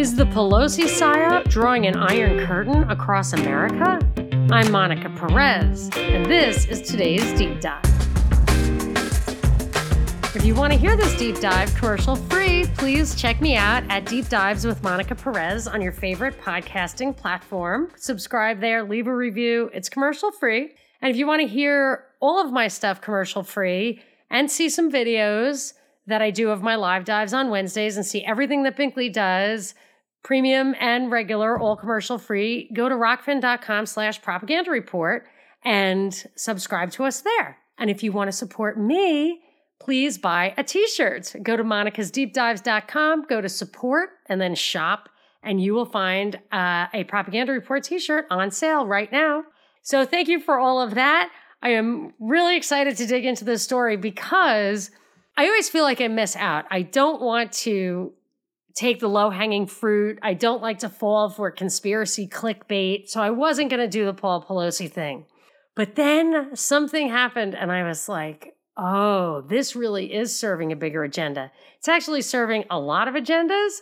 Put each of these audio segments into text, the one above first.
Is the Pelosi psyop drawing an iron curtain across America? I'm Monica Perez, and this is today's Deep Dive. If you want to hear this deep dive commercial free, please check me out at Deep Dives with Monica Perez on your favorite podcasting platform. Subscribe there, leave a review. It's commercial free. And if you want to hear all of my stuff commercial free and see some videos, that I do of my live dives on Wednesdays and see everything that Binkley does, premium and regular, all commercial free, go to rokfin.com slash propaganda report and subscribe to us there. And if you want to support me, please buy a t-shirt. Go to monicasdeepdives.com, go to support and then shop and you will find uh, a propaganda report t-shirt on sale right now. So thank you for all of that. I am really excited to dig into this story because I always feel like I miss out. I don't want to take the low hanging fruit. I don't like to fall for conspiracy clickbait. So I wasn't going to do the Paul Pelosi thing. But then something happened, and I was like, oh, this really is serving a bigger agenda. It's actually serving a lot of agendas.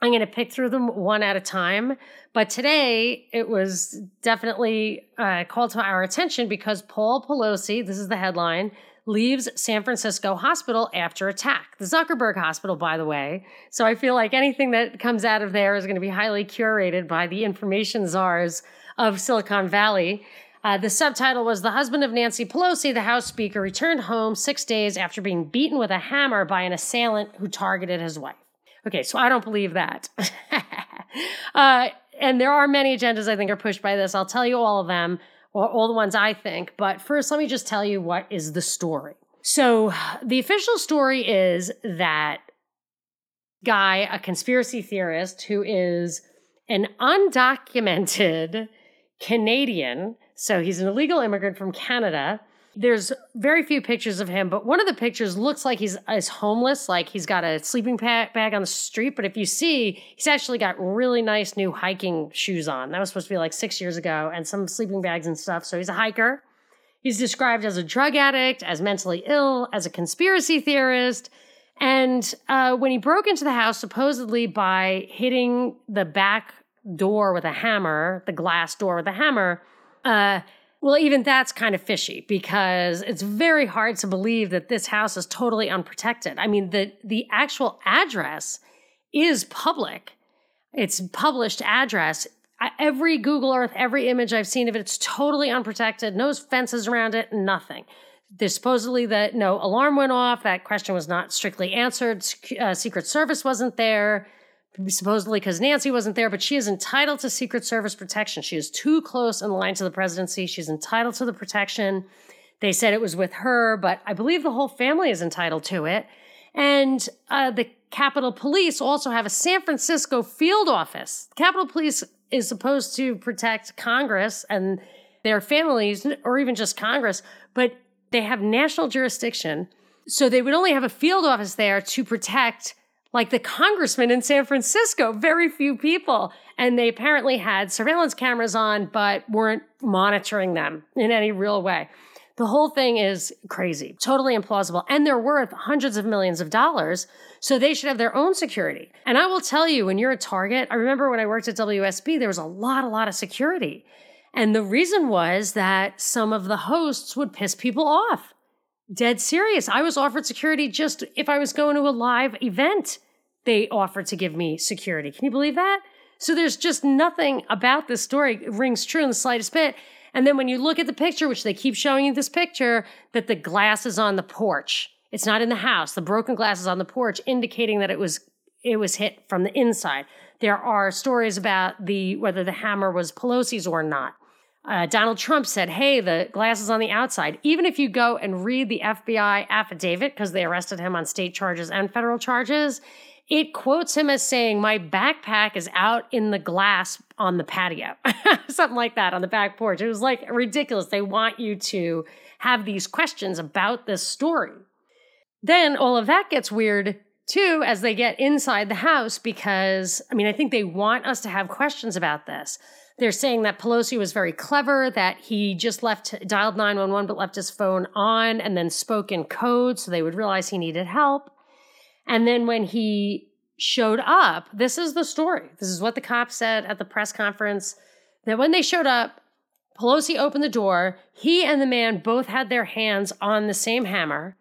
I'm going to pick through them one at a time. But today it was definitely uh, called to our attention because Paul Pelosi, this is the headline, leaves San Francisco hospital after attack. The Zuckerberg hospital, by the way. So I feel like anything that comes out of there is going to be highly curated by the information czars of Silicon Valley. Uh, the subtitle was The husband of Nancy Pelosi, the House Speaker, returned home six days after being beaten with a hammer by an assailant who targeted his wife. Okay, so I don't believe that. uh, and there are many agendas I think are pushed by this. I'll tell you all of them or all the ones I think. But first, let me just tell you what is the story. So, the official story is that guy, a conspiracy theorist who is an undocumented Canadian, so he's an illegal immigrant from Canada there's very few pictures of him, but one of the pictures looks like he's is homeless, like he's got a sleeping bag on the street. But if you see, he's actually got really nice new hiking shoes on. That was supposed to be like six years ago, and some sleeping bags and stuff. So he's a hiker. He's described as a drug addict, as mentally ill, as a conspiracy theorist. And uh, when he broke into the house, supposedly by hitting the back door with a hammer, the glass door with a hammer, uh, well, even that's kind of fishy because it's very hard to believe that this house is totally unprotected. I mean, the the actual address is public. It's published address. Every Google Earth, every image I've seen of it, it's totally unprotected. No fences around it, nothing. There's supposedly that no alarm went off. That question was not strictly answered. Uh, Secret Service wasn't there supposedly because Nancy wasn't there, but she is entitled to Secret Service protection. She is too close in line to the presidency. She's entitled to the protection. They said it was with her, but I believe the whole family is entitled to it. And uh, the Capitol Police also have a San Francisco field office. Capitol Police is supposed to protect Congress and their families, or even just Congress, but they have national jurisdiction. So they would only have a field office there to protect like the congressman in San Francisco, very few people. And they apparently had surveillance cameras on, but weren't monitoring them in any real way. The whole thing is crazy, totally implausible. And they're worth hundreds of millions of dollars. So they should have their own security. And I will tell you, when you're a target, I remember when I worked at WSB, there was a lot, a lot of security. And the reason was that some of the hosts would piss people off dead serious. I was offered security just if I was going to a live event. They offered to give me security. Can you believe that? So there's just nothing about this story rings true in the slightest bit. And then when you look at the picture, which they keep showing you this picture, that the glass is on the porch. It's not in the house. The broken glass is on the porch, indicating that it was it was hit from the inside. There are stories about the whether the hammer was Pelosi's or not. Uh, Donald Trump said, hey, the glass is on the outside. Even if you go and read the FBI affidavit, because they arrested him on state charges and federal charges, it quotes him as saying, My backpack is out in the glass on the patio. Something like that on the back porch. It was like ridiculous. They want you to have these questions about this story. Then all of that gets weird too as they get inside the house because, I mean, I think they want us to have questions about this. They're saying that Pelosi was very clever, that he just left, dialed 911, but left his phone on and then spoke in code so they would realize he needed help. And then when he showed up, this is the story. This is what the cops said at the press conference that when they showed up, Pelosi opened the door. He and the man both had their hands on the same hammer.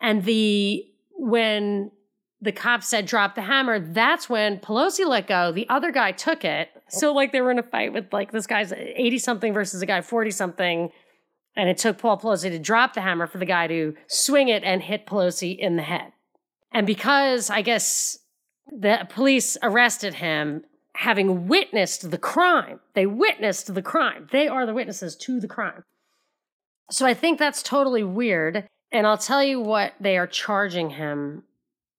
And the when the cops said drop the hammer, that's when Pelosi let go. The other guy took it. So like they were in a fight with like this guy's 80 something versus a guy 40 something. And it took Paul Pelosi to drop the hammer for the guy to swing it and hit Pelosi in the head. And because I guess the police arrested him having witnessed the crime, they witnessed the crime. They are the witnesses to the crime. So I think that's totally weird. And I'll tell you what they are charging him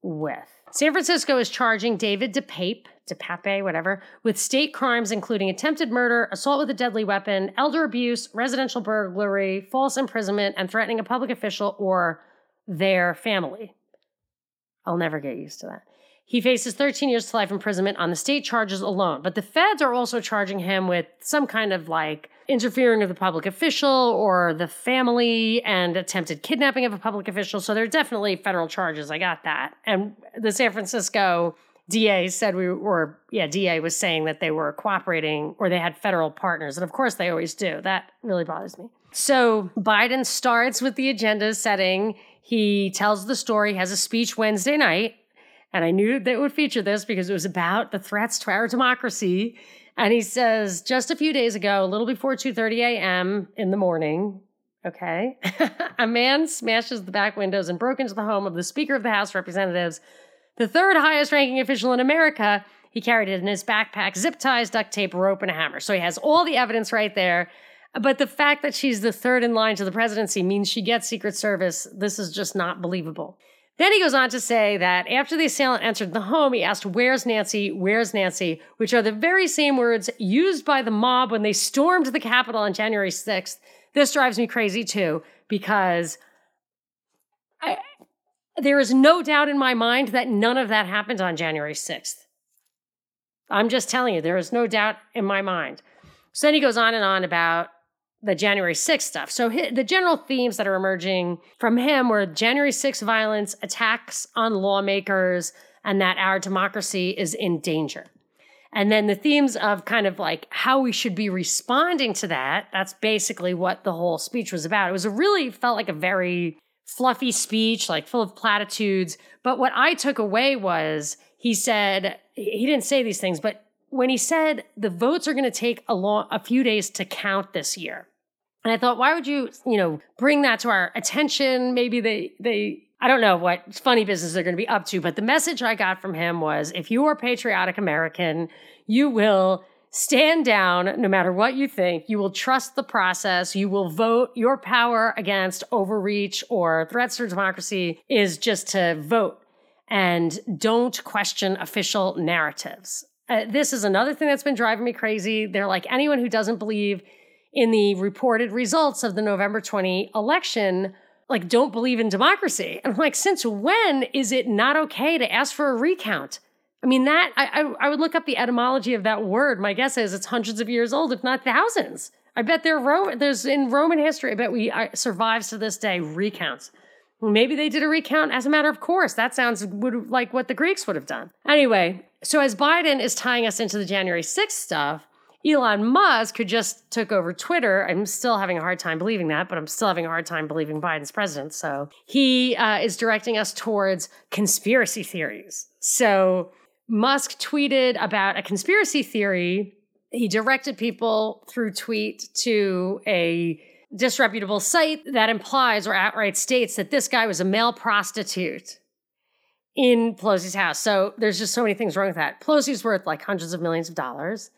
with. San Francisco is charging David DePape, DePape, whatever, with state crimes including attempted murder, assault with a deadly weapon, elder abuse, residential burglary, false imprisonment, and threatening a public official or their family. I'll never get used to that. He faces 13 years to life imprisonment on the state charges alone, but the feds are also charging him with some kind of like interfering with a public official or the family and attempted kidnapping of a public official. So there are definitely federal charges. I got that. And the San Francisco DA said we were, yeah, DA was saying that they were cooperating or they had federal partners. And of course they always do. That really bothers me. So Biden starts with the agenda setting. He tells the story, has a speech Wednesday night and I knew that would feature this because it was about the threats to our democracy. And he says, just a few days ago, a little before 2:30 a.m. in the morning, okay, a man smashes the back windows and broke into the home of the Speaker of the House Representatives, the third highest ranking official in America. He carried it in his backpack, zip ties, duct tape, rope, and a hammer. So he has all the evidence right there. But the fact that she's the third in line to the presidency means she gets Secret Service. This is just not believable. Then he goes on to say that after the assailant entered the home, he asked, Where's Nancy? Where's Nancy? Which are the very same words used by the mob when they stormed the Capitol on January 6th. This drives me crazy too, because I, there is no doubt in my mind that none of that happened on January 6th. I'm just telling you, there is no doubt in my mind. So then he goes on and on about the January 6th stuff. So the general themes that are emerging from him were January 6th violence, attacks on lawmakers, and that our democracy is in danger. And then the themes of kind of like how we should be responding to that. That's basically what the whole speech was about. It was a really felt like a very fluffy speech, like full of platitudes. But what I took away was he said, he didn't say these things, but when he said the votes are going to take a long, a few days to count this year, and I thought, why would you, you know, bring that to our attention? Maybe they, they, I don't know what funny business they're going to be up to, but the message I got from him was if you are patriotic American, you will stand down no matter what you think. You will trust the process. You will vote. Your power against overreach or threats to democracy is just to vote and don't question official narratives. Uh, this is another thing that's been driving me crazy. They're like anyone who doesn't believe in the reported results of the November 20 election like don't believe in democracy. And I'm like, since when is it not okay to ask for a recount? I mean, that I, I, I would look up the etymology of that word. My guess is it's hundreds of years old, if not thousands. I bet there there's in Roman history. I bet we uh, survives to this day recounts. Maybe they did a recount as a matter of course. That sounds would, like what the Greeks would have done. Anyway, so as Biden is tying us into the January 6th stuff, Elon Musk, who just took over Twitter, I'm still having a hard time believing that, but I'm still having a hard time believing Biden's president. So he uh, is directing us towards conspiracy theories. So Musk tweeted about a conspiracy theory. He directed people through tweet to a disreputable site that implies or outright states that this guy was a male prostitute in Pelosi's house. So there's just so many things wrong with that. Pelosi's worth like hundreds of millions of dollars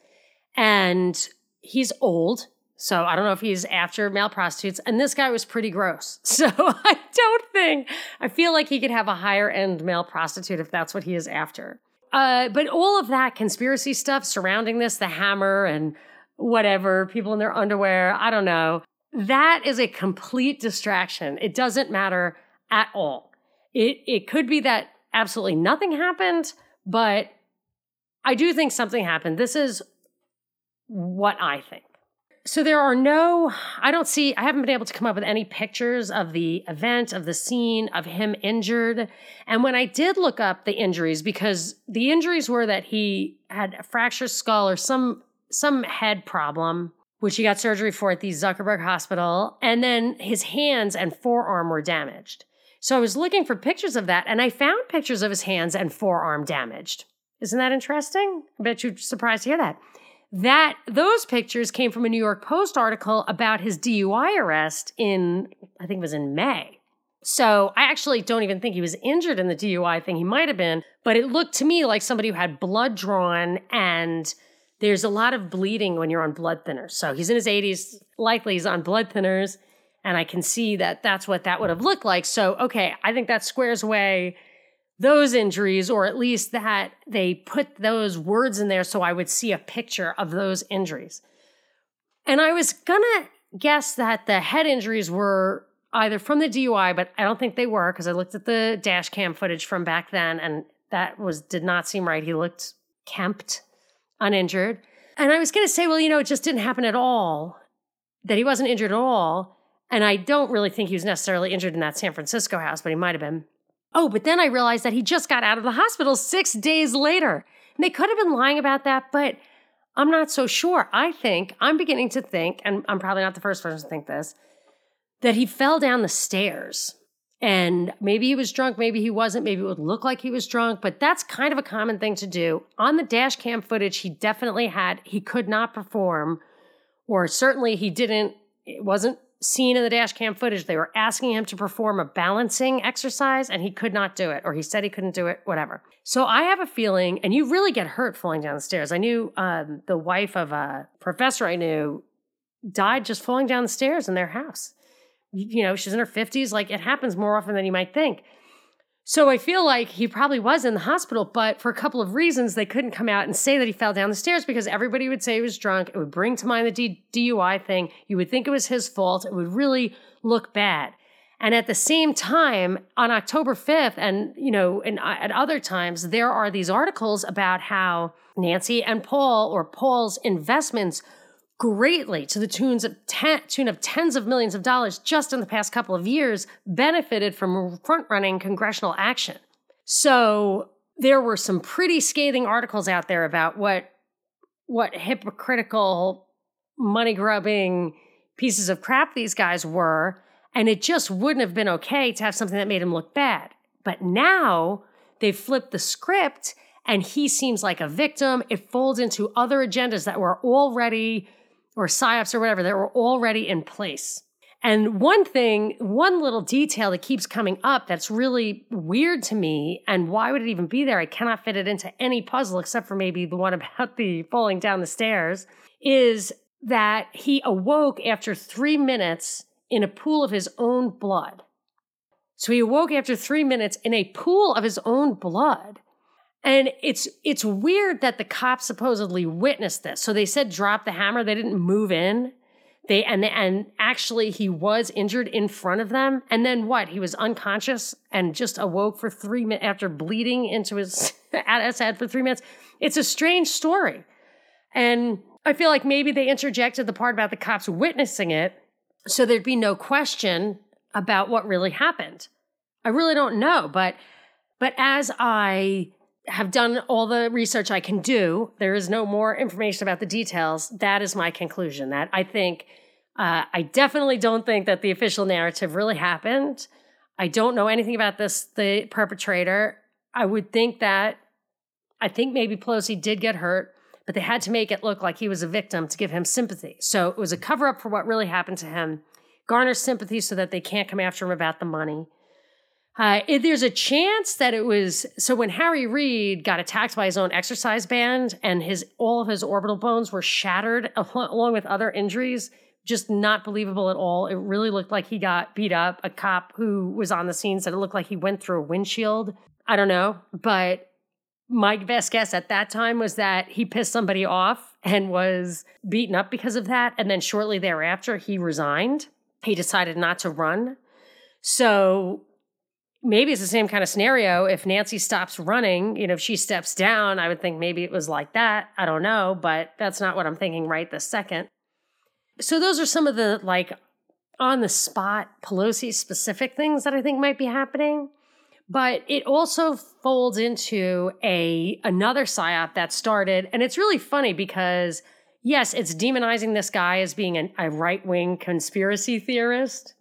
and he's old. So I don't know if he's after male prostitutes. And this guy was pretty gross. So I don't think, I feel like he could have a higher end male prostitute if that's what he is after. Uh, but all of that conspiracy stuff surrounding this, the hammer and whatever, people in their underwear, I don't know. That is a complete distraction. It doesn't matter at all. It, it could be that absolutely nothing happened, but I do think something happened. This is what I think. so there are no I don't see I haven't been able to come up with any pictures of the event of the scene of him injured. And when I did look up the injuries because the injuries were that he had a fractured skull or some some head problem which he got surgery for at the Zuckerberg Hospital and then his hands and forearm were damaged. So I was looking for pictures of that and I found pictures of his hands and forearm damaged. Isn't that interesting? I bet you're surprised to hear that that those pictures came from a New York Post article about his DUI arrest in I think it was in May. So I actually don't even think he was injured in the DUI thing. He might have been, but it looked to me like somebody who had blood drawn and there's a lot of bleeding when you're on blood thinners. So he's in his 80s, likely he's on blood thinners, and I can see that that's what that would have looked like. So okay, I think that squares away those injuries, or at least that they put those words in there so I would see a picture of those injuries. And I was gonna guess that the head injuries were either from the DUI, but I don't think they were because I looked at the dash cam footage from back then and that was did not seem right. He looked kempt, uninjured. And I was gonna say, well, you know, it just didn't happen at all, that he wasn't injured at all. And I don't really think he was necessarily injured in that San Francisco house, but he might have been. Oh, but then I realized that he just got out of the hospital six days later. And they could have been lying about that, but I'm not so sure. I think, I'm beginning to think, and I'm probably not the first person to think this, that he fell down the stairs. And maybe he was drunk, maybe he wasn't, maybe it would look like he was drunk, but that's kind of a common thing to do. On the dash cam footage, he definitely had, he could not perform, or certainly he didn't, it wasn't seen in the dash cam footage, they were asking him to perform a balancing exercise and he could not do it, or he said he couldn't do it, whatever. So I have a feeling, and you really get hurt falling down the stairs. I knew um, the wife of a professor I knew died just falling down the stairs in their house. You know, she's in her 50s. Like it happens more often than you might think. So I feel like he probably was in the hospital, but for a couple of reasons, they couldn't come out and say that he fell down the stairs because everybody would say he was drunk. It would bring to mind the D- DUI thing. You would think it was his fault. It would really look bad. And at the same time, on October 5th, and you know, and uh, at other times, there are these articles about how Nancy and Paul or Paul's investments greatly to the tunes of ten, tune of tens of millions of dollars just in the past couple of years benefited from front-running congressional action. So there were some pretty scathing articles out there about what what hypocritical money grubbing pieces of crap these guys were and it just wouldn't have been okay to have something that made him look bad. But now they've flipped the script and he seems like a victim. It folds into other agendas that were already or psyops or whatever that were already in place. And one thing, one little detail that keeps coming up that's really weird to me, and why would it even be there? I cannot fit it into any puzzle except for maybe the one about the falling down the stairs, is that he awoke after three minutes in a pool of his own blood. So he awoke after three minutes in a pool of his own blood. And it's it's weird that the cops supposedly witnessed this. So they said drop the hammer. They didn't move in. They and and actually he was injured in front of them. And then what? He was unconscious and just awoke for three minutes after bleeding into his at his head for three minutes. It's a strange story, and I feel like maybe they interjected the part about the cops witnessing it, so there'd be no question about what really happened. I really don't know, but but as I have done all the research I can do. There is no more information about the details. That is my conclusion. That I think, uh, I definitely don't think that the official narrative really happened. I don't know anything about this, the perpetrator. I would think that, I think maybe Pelosi did get hurt, but they had to make it look like he was a victim to give him sympathy. So it was a cover up for what really happened to him, garner sympathy so that they can't come after him about the money. Uh, it, there's a chance that it was so when Harry Reid got attacked by his own exercise band and his all of his orbital bones were shattered along with other injuries, just not believable at all. It really looked like he got beat up. A cop who was on the scene said it looked like he went through a windshield. I don't know, but my best guess at that time was that he pissed somebody off and was beaten up because of that. And then shortly thereafter, he resigned. He decided not to run. So maybe it's the same kind of scenario. If Nancy stops running, you know, if she steps down, I would think maybe it was like that. I don't know, but that's not what I'm thinking right this second. So those are some of the like on the spot Pelosi specific things that I think might be happening. But it also folds into a another psyop that started, and it's really funny because yes, it's demonizing this guy as being an, a right wing conspiracy theorist.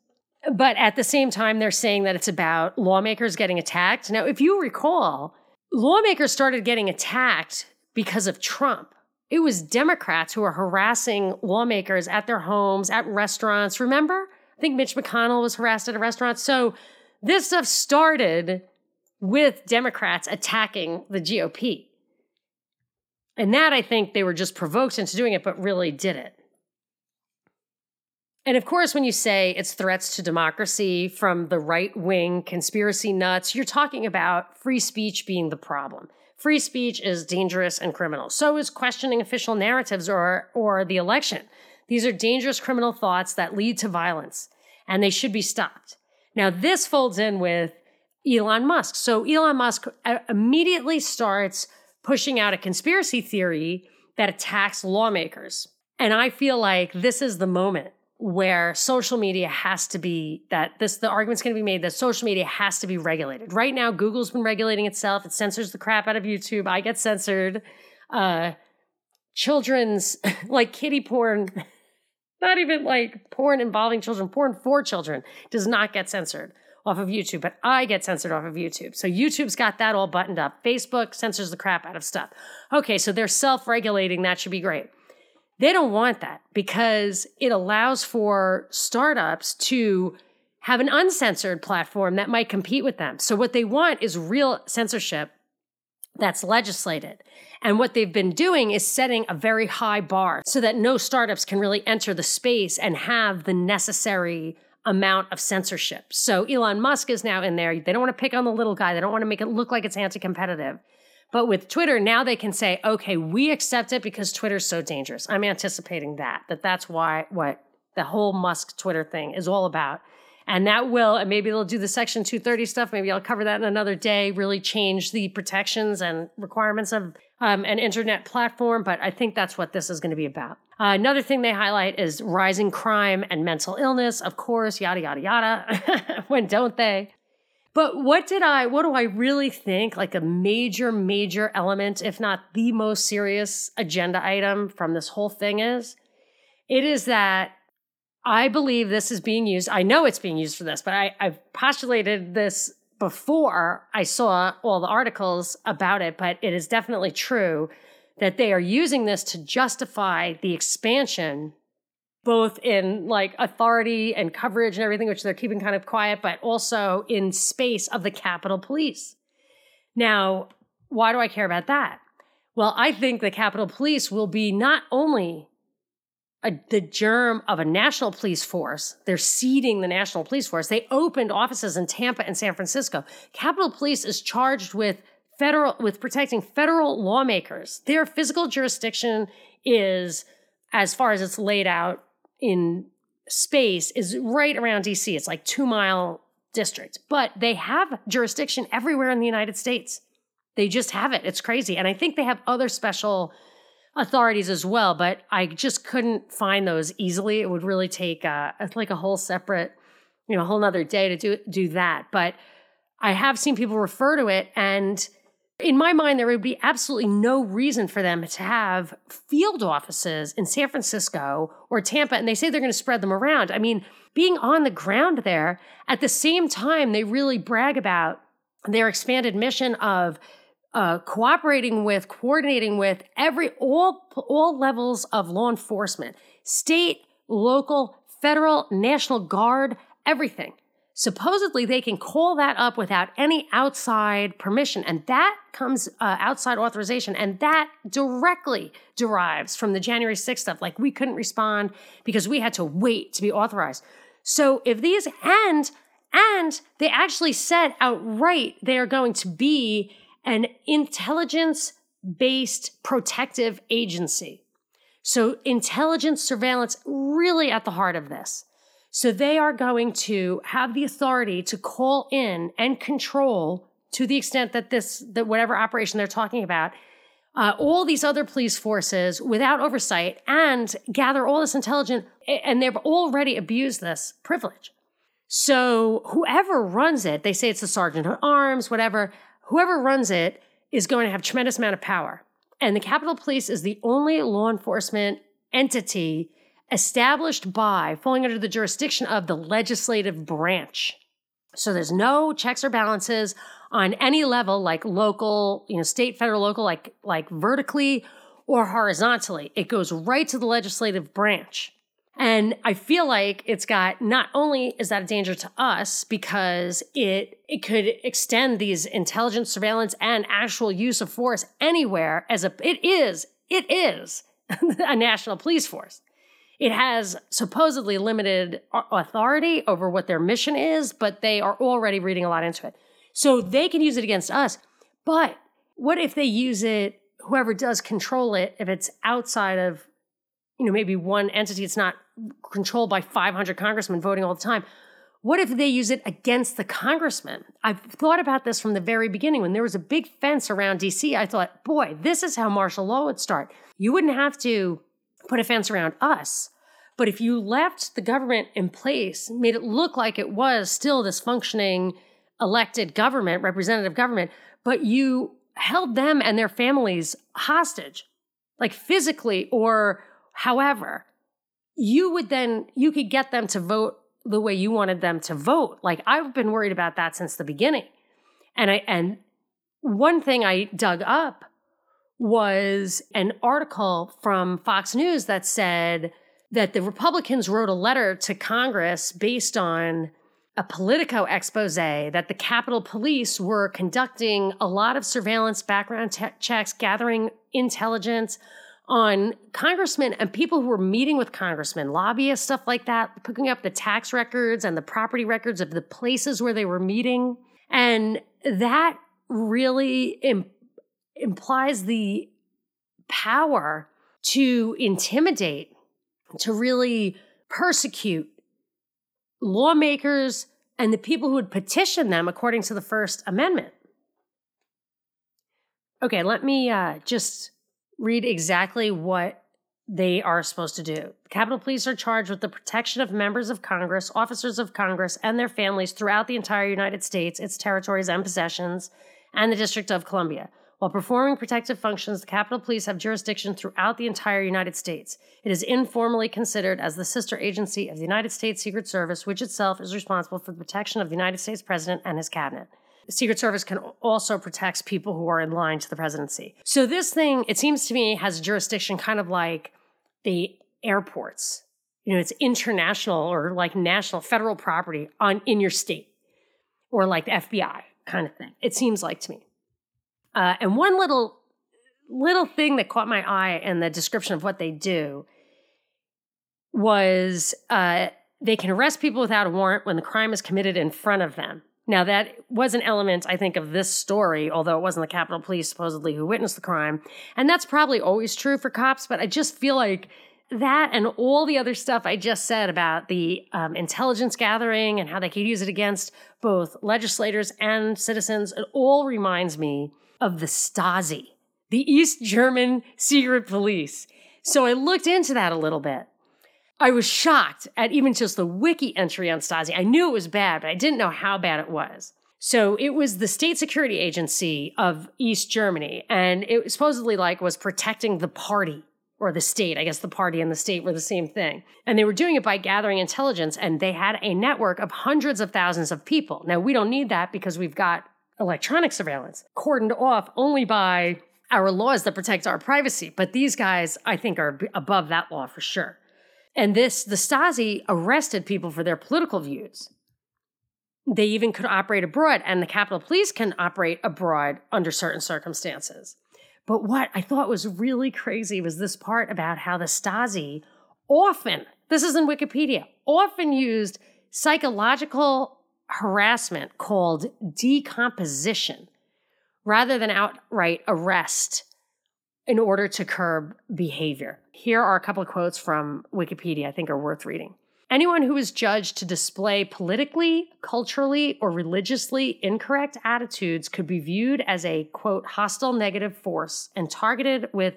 But at the same time, they're saying that it's about lawmakers getting attacked. Now, if you recall, lawmakers started getting attacked because of Trump. It was Democrats who were harassing lawmakers at their homes, at restaurants. Remember? I think Mitch McConnell was harassed at a restaurant. So this stuff started with Democrats attacking the GOP. And that I think they were just provoked into doing it, but really did it. And of course, when you say it's threats to democracy from the right wing conspiracy nuts, you're talking about free speech being the problem. Free speech is dangerous and criminal. So is questioning official narratives or, or the election. These are dangerous criminal thoughts that lead to violence, and they should be stopped. Now, this folds in with Elon Musk. So Elon Musk uh, immediately starts pushing out a conspiracy theory that attacks lawmakers. And I feel like this is the moment where social media has to be that this the argument's going to be made that social media has to be regulated. Right now, Google's been regulating itself. It censors the crap out of YouTube. I get censored. Uh, children's like kitty porn, not even like porn involving children, porn for children does not get censored off of YouTube, but I get censored off of YouTube. So YouTube's got that all buttoned up. Facebook censors the crap out of stuff. Okay, so they're self regulating. That should be great. They don't want that because it allows for startups to have an uncensored platform that might compete with them. So, what they want is real censorship that's legislated. And what they've been doing is setting a very high bar so that no startups can really enter the space and have the necessary amount of censorship. So Elon Musk is now in there. They don't want to pick on the little guy. They don't want to make it look like it's anti-competitive. But with Twitter, now they can say, okay, we accept it because Twitter's so dangerous. I'm anticipating that, that that's why what the whole Musk Twitter thing is all about. And that will, and maybe they'll do the Section 230 stuff. Maybe I'll cover that in another day, really change the protections and requirements of um, an internet platform. But I think that's what this is going to be about. Uh, another thing they highlight is rising crime and mental illness, of course, yada, yada, yada. when don't they? But what did I, what do I really think like a major, major element, if not the most serious agenda item from this whole thing is? It is that I believe this is being used. I know it's being used for this, but I, I've postulated this before I saw all the articles about it, but it is definitely true that they are using this to justify the expansion both in like authority and coverage and everything, which they're keeping kind of quiet, but also in space of the Capitol Police. Now, why do I care about that? Well, I think the Capitol Police will be not only a, the germ of a national police force. They're seeding the national police force. They opened offices in Tampa and San Francisco. Capitol Police is charged with federal with protecting federal lawmakers. Their physical jurisdiction is, as far as it's laid out, in space is right around DC. It's like two mile district, but they have jurisdiction everywhere in the United States. They just have it. It's crazy. And I think they have other special authorities as well, but I just couldn't find those easily. It would really take uh, like a whole separate, you know, a whole nother day to do do that. But I have seen people refer to it and in my mind, there would be absolutely no reason for them to have field offices in San Francisco or Tampa, and they say they're going to spread them around. I mean, being on the ground there, at the same time, they really brag about their expanded mission of uh, cooperating with, coordinating with every all all levels of law enforcement, state, local, federal, national guard, everything. Supposedly, they can call that up without any outside permission, and that comes uh, outside authorization, and that directly derives from the January 6th stuff. Like, we couldn't respond because we had to wait to be authorized. So, if these, and, and they actually said outright they are going to be an intelligence based protective agency. So, intelligence surveillance really at the heart of this. So they are going to have the authority to call in and control to the extent that this, that whatever operation they're talking about, uh, all these other police forces without oversight and gather all this intelligence, and they've already abused this privilege. So whoever runs it, they say it's the sergeant at arms, whatever, whoever runs it is going to have tremendous amount of power. And the Capitol Police is the only law enforcement entity established by, falling under the jurisdiction of the legislative branch. So there's no checks or balances on any level, like local, you know, state, federal, local, like like vertically or horizontally. It goes right to the legislative branch. And I feel like it's got not only is that a danger to us because it it could extend these intelligence surveillance and actual use of force anywhere as a it is it is a national police force. It has supposedly limited authority over what their mission is, but they are already reading a lot into it. So they can use it against us. But what if they use it, whoever does control it, if it's outside of, you know, maybe one entity, it's not controlled by 500 congressmen voting all the time. What if they use it against the congressman? I've thought about this from the very beginning. When there was a big fence around DC, I thought, boy, this is how martial law would start. You wouldn't have to put a fence around us. But if you left the government in place, made it look like it was still this functioning elected government, representative government, but you held them and their families hostage, like physically or however, you would then, you could get them to vote the way you wanted them to vote. Like I've been worried about that since the beginning. And I, and one thing I dug up was an article from Fox News that said that the Republicans wrote a letter to Congress based on a Politico expose that the Capitol Police were conducting a lot of surveillance background te- checks, gathering intelligence on congressmen and people who were meeting with congressmen, lobbyists, stuff like that, picking up the tax records and the property records of the places where they were meeting. And that really Im- implies the power to intimidate, to really persecute lawmakers and the people who would petition them according to the First Amendment. Okay, let me uh, just read exactly what they are supposed to do. Capitol Police are charged with the protection of members of Congress, officers of Congress, and their families throughout the entire United States, its territories and possessions, and the District of Columbia. While performing protective functions, the Capitol Police have jurisdiction throughout the entire United States. It is informally considered as the sister agency of the United States Secret Service, which itself is responsible for the protection of the United States President and his cabinet. The Secret Service can also protect people who are in line to the presidency. So this thing, it seems to me, has jurisdiction kind of like the airports. You know, it's international or like national federal property on in your state, or like the FBI kind of thing. It seems like to me. Uh, and one little little thing that caught my eye in the description of what they do was uh, they can arrest people without a warrant when the crime is committed in front of them. Now, that was an element, I think, of this story, although it wasn't the Capitol Police supposedly who witnessed the crime. And that's probably always true for cops, but I just feel like that and all the other stuff I just said about the um, intelligence gathering and how they could use it against both legislators and citizens, it all reminds me of the Stasi, the East German secret police. So I looked into that a little bit. I was shocked at even just the wiki entry on Stasi. I knew it was bad, but I didn't know how bad it was. So it was the state security agency of East Germany, and it was supposedly like was protecting the party or the state. I guess the party and the state were the same thing. And they were doing it by gathering intelligence, and they had a network of hundreds of thousands of people. Now we don't need that because we've got electronic surveillance, cordoned off only by our laws that protect our privacy. But these guys, I think, are above that law for sure. And this, the Stasi arrested people for their political views. They even could operate abroad, and the Capitol Police can operate abroad under certain circumstances. But what I thought was really crazy was this part about how the Stasi often, this is in Wikipedia, often used psychological harassment called decomposition rather than outright arrest in order to curb behavior. Here are a couple of quotes from Wikipedia I think are worth reading. Anyone who is judged to display politically, culturally, or religiously incorrect attitudes could be viewed as a quote hostile negative force and targeted with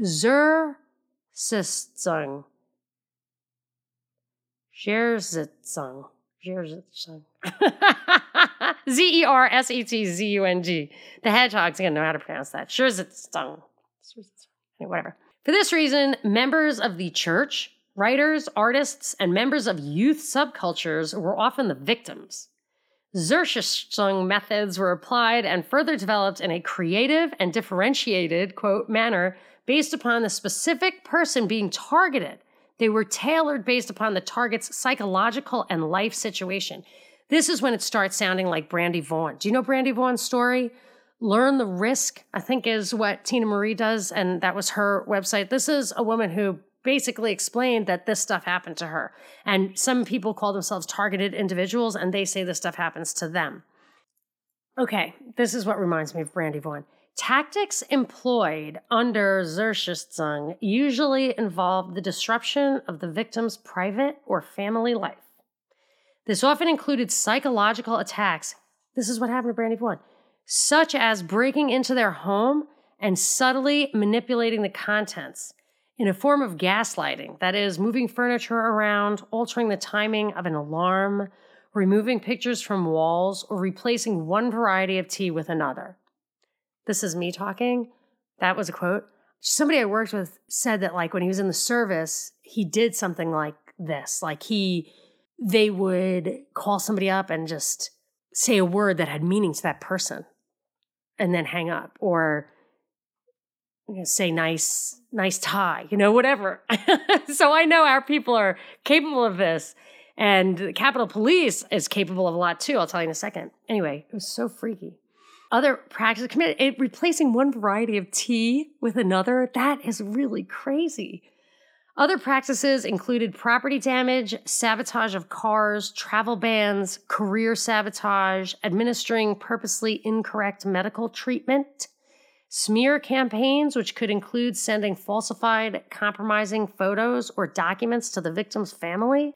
Zersitzung. Zersitzung. Zersitzung. Z E R S E T Z U N G. The hedgehog's gonna know how to pronounce that. Zersitzung. Whatever. For this reason, members of the church, Writers, artists, and members of youth subcultures were often the victims. Zersitzung methods were applied and further developed in a creative and differentiated, quote, manner based upon the specific person being targeted. They were tailored based upon the target's psychological and life situation. This is when it starts sounding like Brandy Vaughan. Do you know Brandy Vaughan's story? Learn the Risk, I think, is what Tina Marie does, and that was her website. This is a woman who basically explained that this stuff happened to her. And some people call themselves targeted individuals and they say this stuff happens to them. Okay, this is what reminds me of Brandy Vaughan. Tactics employed under Zersitzung usually involve the disruption of the victim's private or family life. This often included psychological attacks. This is what happened to Brandy Vaughan, such as breaking into their home and subtly manipulating the contents in a form of gaslighting, that is, moving furniture around, altering the timing of an alarm, removing pictures from walls, or replacing one variety of tea with another. This is me talking. That was a quote. Somebody I worked with said that, like, when he was in the service, he did something like this. Like, he, they would call somebody up and just say a word that had meaning to that person and then hang up, or you know, say nice, nice tie, you know, whatever. so I know our people are capable of this. And the Capitol Police is capable of a lot too. I'll tell you in a second. Anyway, it was so freaky. Other practices committed it, replacing one variety of tea with another. That is really crazy. Other practices included property damage, sabotage of cars, travel bans, career sabotage, administering purposely incorrect medical treatment, Smear campaigns, which could include sending falsified, compromising photos or documents to the victim's family.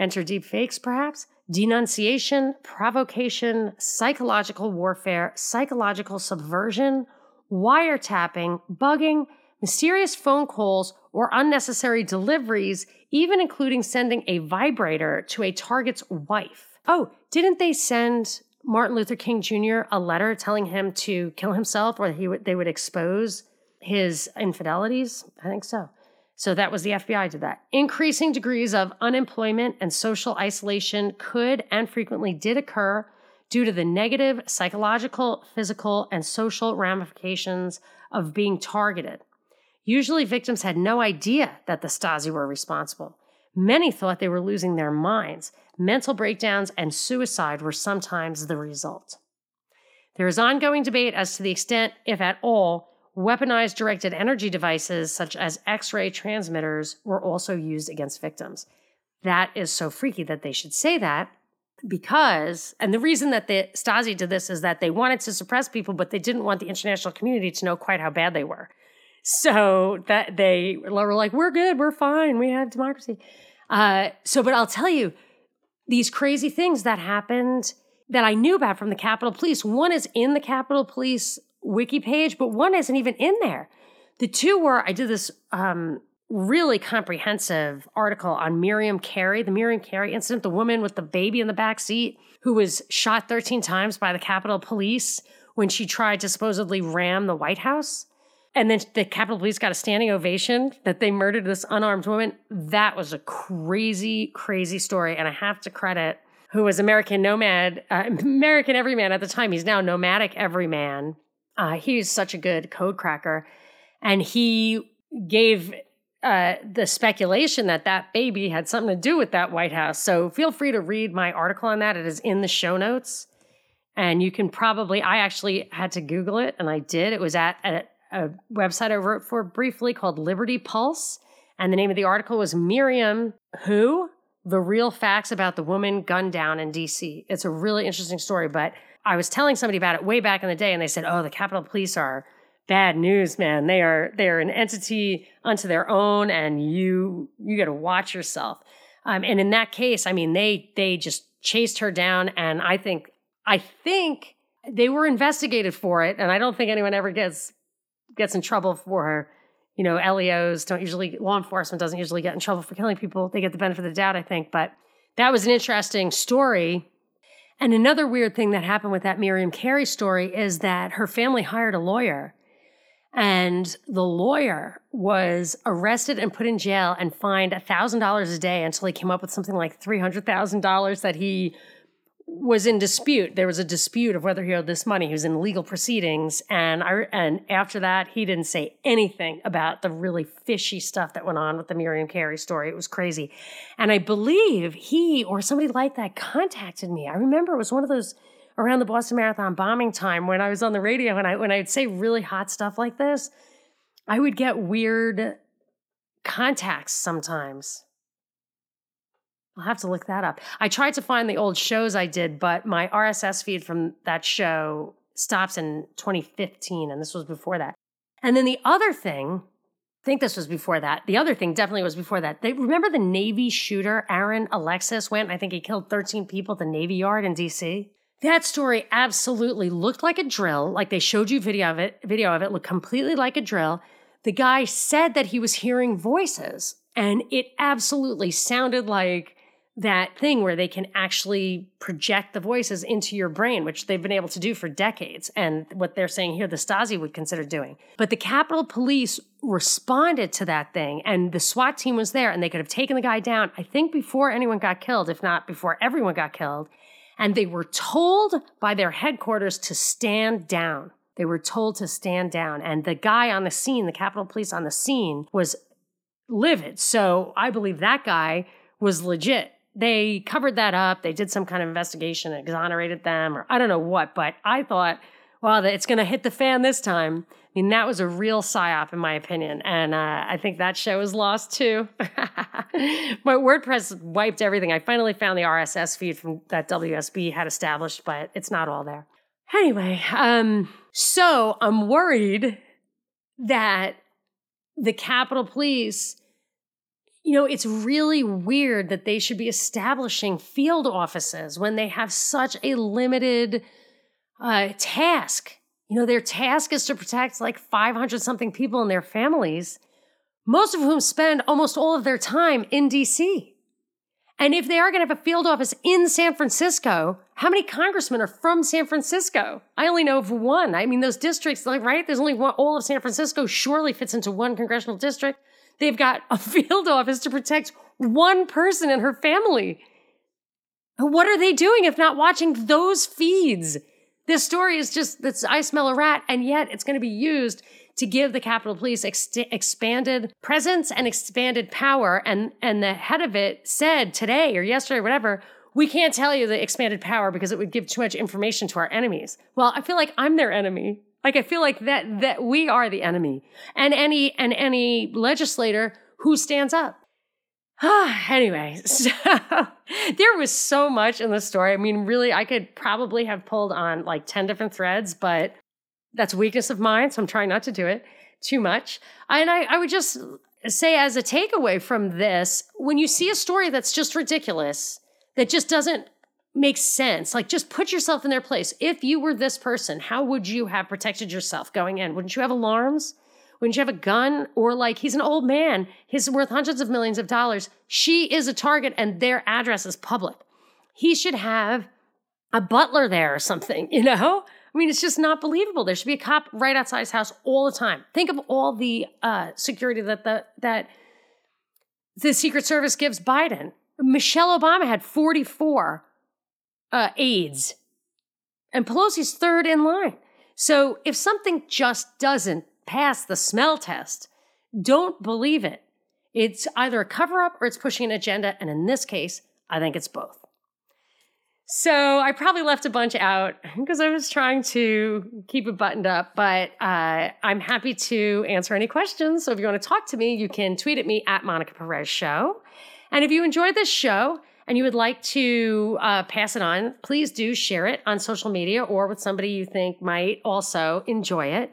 Enter deepfakes, perhaps. Denunciation, provocation, psychological warfare, psychological subversion, wiretapping, bugging, mysterious phone calls, or unnecessary deliveries, even including sending a vibrator to a target's wife. Oh, didn't they send Martin Luther King Jr. a letter telling him to kill himself or he they would expose his infidelities? I think so. So that was the FBI did that. Increasing degrees of unemployment and social isolation could and frequently did occur due to the negative psychological, physical, and social ramifications of being targeted. Usually, victims had no idea that the Stasi were responsible. Many thought they were losing their minds mental breakdowns, and suicide were sometimes the result. There is ongoing debate as to the extent, if at all, weaponized directed energy devices such as X ray transmitters were also used against victims. That is so freaky that they should say that because, and the reason that the Stasi did this is that they wanted to suppress people, but they didn't want the international community to know quite how bad they were. So that they were like, we're good, we're fine, we have democracy. Uh, so, but I'll tell you, these crazy things that happened that I knew about from the Capitol Police. One is in the Capitol Police wiki page, but one isn't even in there. The two were I did this um, really comprehensive article on Miriam Carey, the Miriam Carey incident, the woman with the baby in the back seat who was shot 13 times by the Capitol Police when she tried to supposedly ram the White House. And then the Capitol Police got a standing ovation that they murdered this unarmed woman. That was a crazy, crazy story. And I have to credit who was American Nomad, uh, American Everyman at the time. He's now Nomadic Everyman. Uh, he's such a good code cracker. And he gave uh, the speculation that that baby had something to do with that White House. So feel free to read my article on that. It is in the show notes. And you can probably, I actually had to Google it and I did. It was at, at a website I wrote for briefly called Liberty Pulse. And the name of the article was Miriam Who? The Real Facts About the Woman Gunned Down in DC. It's a really interesting story, but I was telling somebody about it way back in the day, and they said, Oh, the Capitol Police are bad news, man. They are they are an entity unto their own, and you you gotta watch yourself. Um, and in that case, I mean, they they just chased her down, and I think I think they were investigated for it, and I don't think anyone ever gets gets in trouble for her. You know, LEOs don't usually law enforcement doesn't usually get in trouble for killing people. They get the benefit of the doubt, I think. But that was an interesting story. And another weird thing that happened with that Miriam Carey story is that her family hired a lawyer and the lawyer was arrested and put in jail and fined $1,000 a day until he came up with something like $300,000 that he was in dispute. There was a dispute of whether he owed this money. He was in legal proceedings, and I and after that, he didn't say anything about the really fishy stuff that went on with the Miriam Carey story. It was crazy, and I believe he or somebody like that contacted me. I remember it was one of those around the Boston Marathon bombing time when I was on the radio and I when I would say really hot stuff like this, I would get weird contacts sometimes. I'll have to look that up. I tried to find the old shows I did, but my RSS feed from that show stops in 2015, and this was before that. And then the other thing, I think this was before that. The other thing definitely was before that. They remember the Navy shooter Aaron Alexis went. I think he killed 13 people at the Navy Yard in DC. That story absolutely looked like a drill. Like they showed you video of it. Video of it looked completely like a drill. The guy said that he was hearing voices, and it absolutely sounded like that thing where they can actually project the voices into your brain, which they've been able to do for decades, and what they're saying here, the Stasi would consider doing. But the Capitol Police responded to that thing, and the SWAT team was there, and they could have taken the guy down, I think, before anyone got killed, if not before everyone got killed. And they were told by their headquarters to stand down. They were told to stand down. And the guy on the scene, the Capitol Police on the scene, was livid. So I believe that guy was legit. They covered that up. They did some kind of investigation, exonerated them, or I don't know what, but I thought, well, it's going to hit the fan this time. I mean, that was a real psyop, in my opinion. And uh, I think that show was lost too. but WordPress wiped everything. I finally found the RSS feed from that WSB had established, but it's not all there. Anyway, um, so I'm worried that the Capitol Police, you know, it's really weird that they should be establishing field offices when they have such a limited uh, task. You know, their task is to protect like 500 something people and their families most of whom spend almost all of their time in DC. And if they are going to have a field office in San Francisco, how many congressmen are from San Francisco? I only know of one. I mean, those districts, like, right? There's only one, all of San Francisco surely fits into one congressional district. They've got a field office to protect one person and her family. What are they doing if not watching those feeds? This story is just, that's, I smell a rat, and yet it's going to be used to give the Capitol Police ex- expanded presence and expanded power. And, and the head of it said today or yesterday or whatever, we can't tell you the expanded power because it would give too much information to our enemies. Well, I feel like I'm their enemy. Like I feel like that that we are the enemy. And any and any legislator who stands up. anyway, so there was so much in the story. I mean, really, I could probably have pulled on like 10 different threads, but that's weakness of mine, so I'm trying not to do it too much. And I, I would just say, as a takeaway from this, when you see a story that's just ridiculous, that just doesn't make sense, like just put yourself in their place. If you were this person, how would you have protected yourself going in? Wouldn't you have alarms? Wouldn't you have a gun? Or like he's an old man, he's worth hundreds of millions of dollars. She is a target and their address is public. He should have a butler there or something, you know? I mean, it's just not believable. There should be a cop right outside his house all the time. Think of all the uh, security that the that the Secret Service gives Biden. Michelle Obama had 44 uh, aides, and Pelosi's third in line. So if something just doesn't pass the smell test, don't believe it. It's either a cover up or it's pushing an agenda. And in this case, I think it's both. So I probably left a bunch out because I was trying to keep it buttoned up, but uh, I'm happy to answer any questions. So if you want to talk to me, you can tweet at me at Monica Perez Show. And if you enjoyed this show and you would like to uh, pass it on, please do share it on social media or with somebody you think might also enjoy it.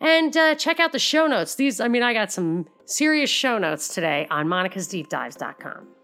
And uh, check out the show notes. These, I mean, I got some serious show notes today on monicasdeepdives.com.